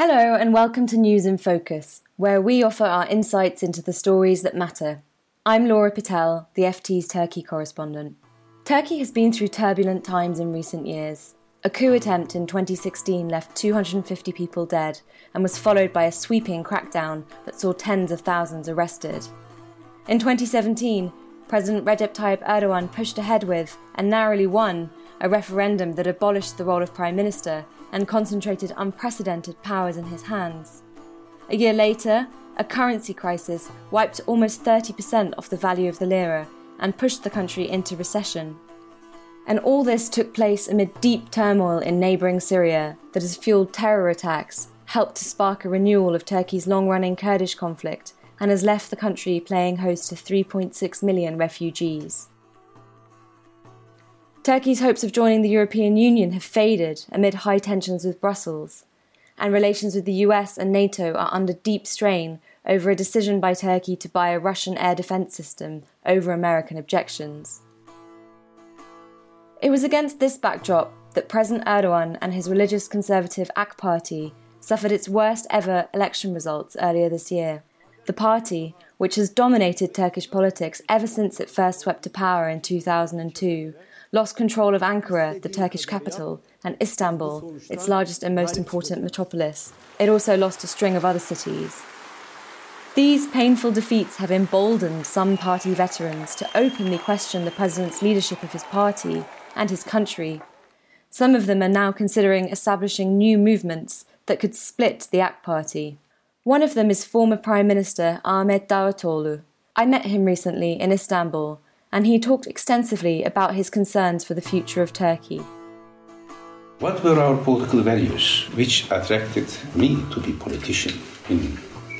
Hello, and welcome to News in Focus, where we offer our insights into the stories that matter. I'm Laura Pitel, the FT's Turkey correspondent. Turkey has been through turbulent times in recent years. A coup attempt in 2016 left 250 people dead and was followed by a sweeping crackdown that saw tens of thousands arrested. In 2017, President Recep Tayyip Erdogan pushed ahead with, and narrowly won, a referendum that abolished the role of Prime Minister and concentrated unprecedented powers in his hands. A year later, a currency crisis wiped almost 30% off the value of the lira and pushed the country into recession. And all this took place amid deep turmoil in neighbouring Syria that has fueled terror attacks, helped to spark a renewal of Turkey's long running Kurdish conflict, and has left the country playing host to 3.6 million refugees. Turkey's hopes of joining the European Union have faded amid high tensions with Brussels, and relations with the US and NATO are under deep strain over a decision by Turkey to buy a Russian air defense system over American objections. It was against this backdrop that President Erdogan and his religious conservative AK Party suffered its worst ever election results earlier this year. The party, which has dominated Turkish politics ever since it first swept to power in 2002, lost control of Ankara, the Turkish capital, and Istanbul, its largest and most important metropolis. It also lost a string of other cities. These painful defeats have emboldened some party veterans to openly question the president's leadership of his party and his country. Some of them are now considering establishing new movements that could split the AK party. One of them is former Prime Minister Ahmet Davutoğlu. I met him recently in Istanbul and he talked extensively about his concerns for the future of Turkey. What were our political values which attracted me to be politician in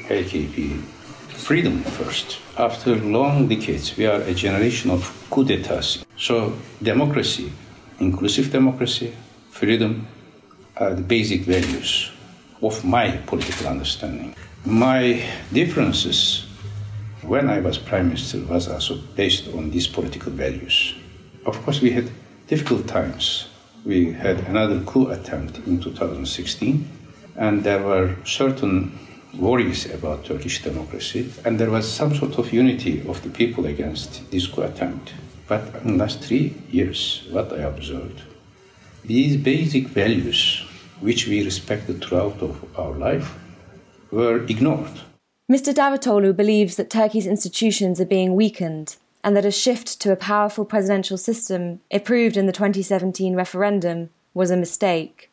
AKP? Freedom first. After long decades, we are a generation of coup d'etats. So, democracy, inclusive democracy, freedom are the basic values of my political understanding. My differences when I was prime minister was also based on these political values. Of course, we had difficult times. We had another coup attempt in 2016, and there were certain worries about Turkish democracy, and there was some sort of unity of the people against this coup attempt. But in the last three years, what I observed, these basic values, which we respected throughout of our life, were ignored. Mr. Davutoğlu believes that Turkey's institutions are being weakened and that a shift to a powerful presidential system approved in the 2017 referendum was a mistake.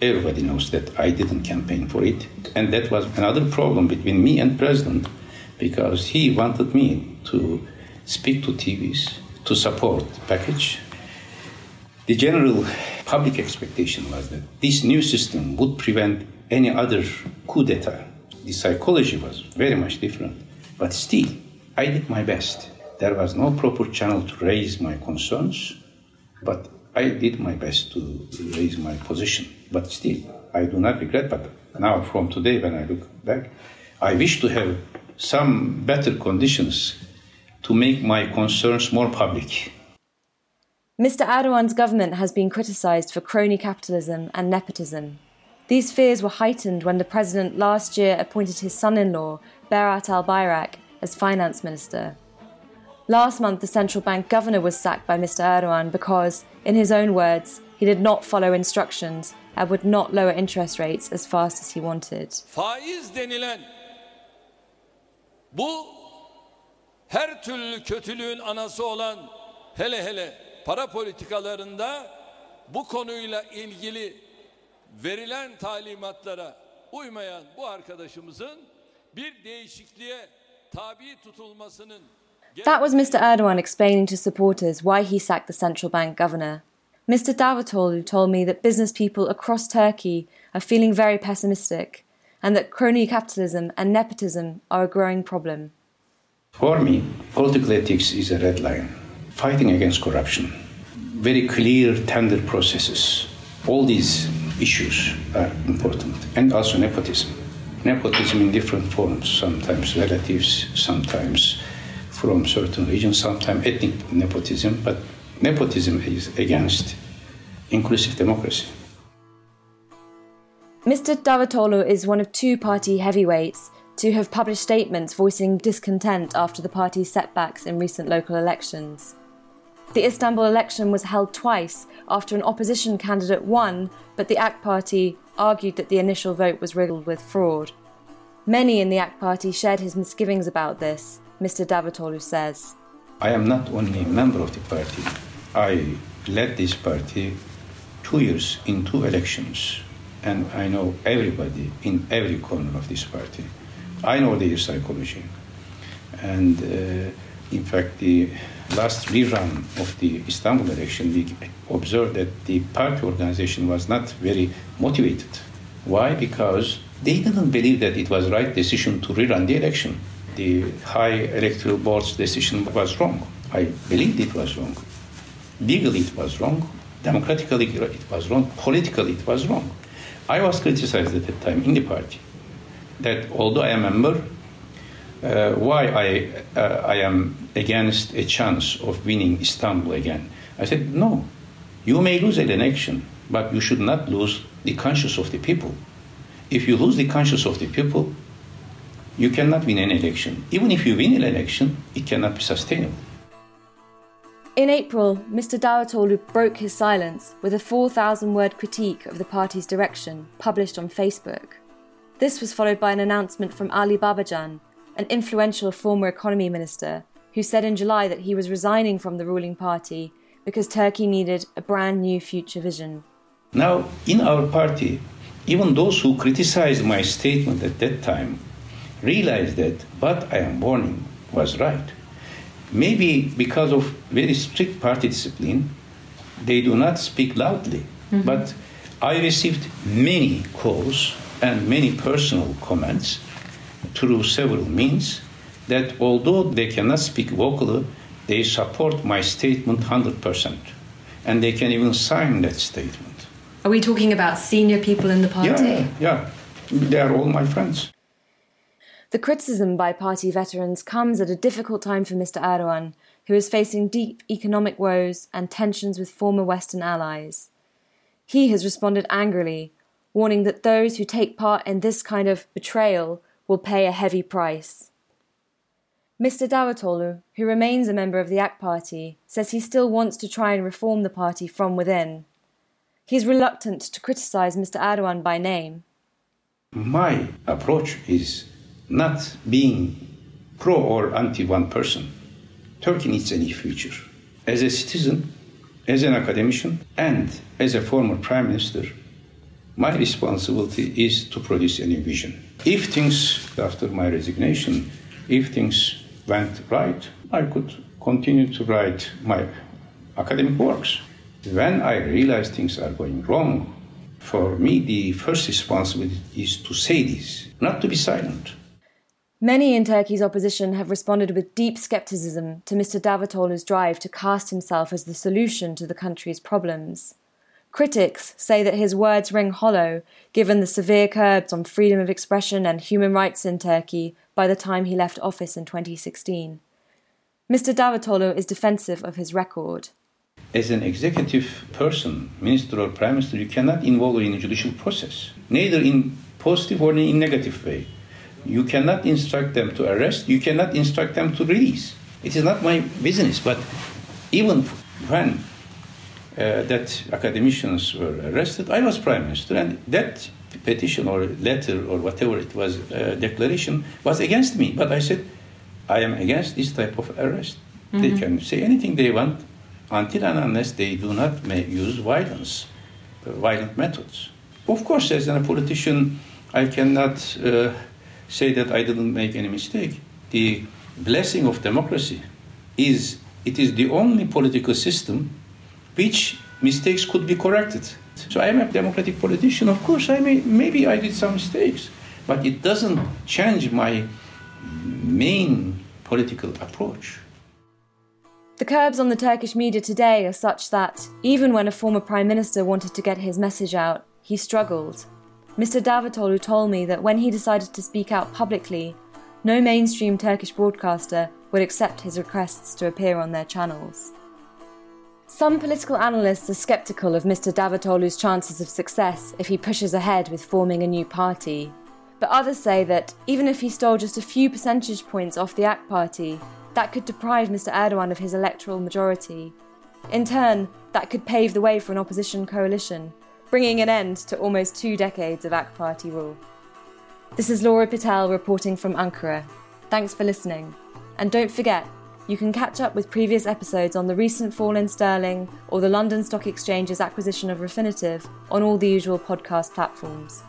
Everybody knows that I didn't campaign for it, and that was another problem between me and president because he wanted me to speak to TVs to support the package. The general public expectation was that this new system would prevent any other coup d'etat the psychology was very much different. But still, I did my best. There was no proper channel to raise my concerns, but I did my best to raise my position. But still, I do not regret. But now, from today, when I look back, I wish to have some better conditions to make my concerns more public. Mr. Erdogan's government has been criticised for crony capitalism and nepotism. These fears were heightened when the president last year appointed his son in law, Berat Albayrak, as finance minister. Last month, the central bank governor was sacked by Mr. Erdogan because, in his own words, he did not follow instructions and would not lower interest rates as fast as he wanted. Faiz denilen bu her türlü kötülüğün anası olan hele hele para politikalarında bu konuyla ilgili verilen talimatlara uymayan bu arkadaşımızın bir değişikliğe tabi tutulmasının That was Mr. Erdogan explaining to supporters why he sacked the central bank governor. Mr. Davutoğlu told me that business people across Turkey are feeling very pessimistic and that crony capitalism and nepotism are a growing problem. For me, political ethics is a red line. Fighting against corruption, very clear tender processes, all these issues are important, and also nepotism. Nepotism in different forms, sometimes relatives, sometimes from certain regions, sometimes ethnic nepotism, but nepotism is against inclusive democracy. Mr. Davutoglu is one of two party heavyweights to have published statements voicing discontent after the party's setbacks in recent local elections. The Istanbul election was held twice after an opposition candidate won, but the AK Party argued that the initial vote was riddled with fraud. Many in the AK Party shared his misgivings about this, Mr. Davutoglu says. I am not only a member of the party, I led this party two years in two elections and I know everybody in every corner of this party. I know their psychology. And uh, in fact, the last rerun of the Istanbul election, we observed that the party organization was not very motivated. Why? Because they didn't believe that it was right decision to rerun the election. The high electoral board's decision was wrong. I believed it was wrong. Legally, it was wrong. Democratically, it was wrong. Politically, it was wrong. I was criticized at that time in the party that although I am a member, uh, why I, uh, I am against a chance of winning Istanbul again. I said, no, you may lose an election, but you should not lose the conscience of the people. If you lose the conscience of the people, you cannot win an election. Even if you win an election, it cannot be sustainable. In April, Mr. Davutoglu broke his silence with a 4,000 word critique of the party's direction published on Facebook. This was followed by an announcement from Ali Babacan, an influential former economy minister, who said in July that he was resigning from the ruling party because Turkey needed a brand new future vision. Now, in our party, even those who criticized my statement at that time realized that what I am warning was right maybe because of very strict party discipline, they do not speak loudly. Mm-hmm. But I received many calls and many personal comments through several means that although they cannot speak vocally, they support my statement 100%. And they can even sign that statement. Are we talking about senior people in the party? Yeah, yeah. They are all my friends. The criticism by party veterans comes at a difficult time for Mr. Erdogan, who is facing deep economic woes and tensions with former Western allies. He has responded angrily, warning that those who take part in this kind of betrayal will pay a heavy price. Mr. Davutoglu, who remains a member of the AK Party, says he still wants to try and reform the party from within. He is reluctant to criticize Mr. Erdogan by name. My approach is not being pro or anti one person. Turkey needs a new future. As a citizen, as an academician, and as a former prime minister, my responsibility is to produce a new vision. If things, after my resignation, if things went right, I could continue to write my academic works. When I realize things are going wrong, for me, the first responsibility is to say this, not to be silent. Many in Turkey's opposition have responded with deep skepticism to Mr. Davutoglu's drive to cast himself as the solution to the country's problems. Critics say that his words ring hollow, given the severe curbs on freedom of expression and human rights in Turkey by the time he left office in 2016. Mr. Davutoglu is defensive of his record. As an executive person, minister or prime minister, you cannot involve in a judicial process, neither in positive or in negative way. You cannot instruct them to arrest, you cannot instruct them to release. It is not my business. But even when uh, that academicians were arrested, I was prime minister, and that petition or letter or whatever it was, uh, declaration, was against me. But I said, I am against this type of arrest. Mm-hmm. They can say anything they want until and unless they do not use violence, uh, violent methods. Of course, as a politician, I cannot uh, say that I didn't make any mistake. The blessing of democracy is it is the only political system which mistakes could be corrected. So I am a democratic politician. Of course, I may maybe I did some mistakes, but it doesn't change my main political approach. The curbs on the Turkish media today are such that even when a former prime minister wanted to get his message out, he struggled. Mr. Davutoglu told me that when he decided to speak out publicly, no mainstream Turkish broadcaster would accept his requests to appear on their channels. Some political analysts are sceptical of Mr. Davutoglu's chances of success if he pushes ahead with forming a new party. But others say that even if he stole just a few percentage points off the AK party, that could deprive Mr. Erdogan of his electoral majority. In turn, that could pave the way for an opposition coalition, bringing an end to almost two decades of AK party rule. This is Laura Pitel reporting from Ankara. Thanks for listening. And don't forget, you can catch up with previous episodes on the recent fall in sterling or the London Stock Exchange's acquisition of Refinitiv on all the usual podcast platforms.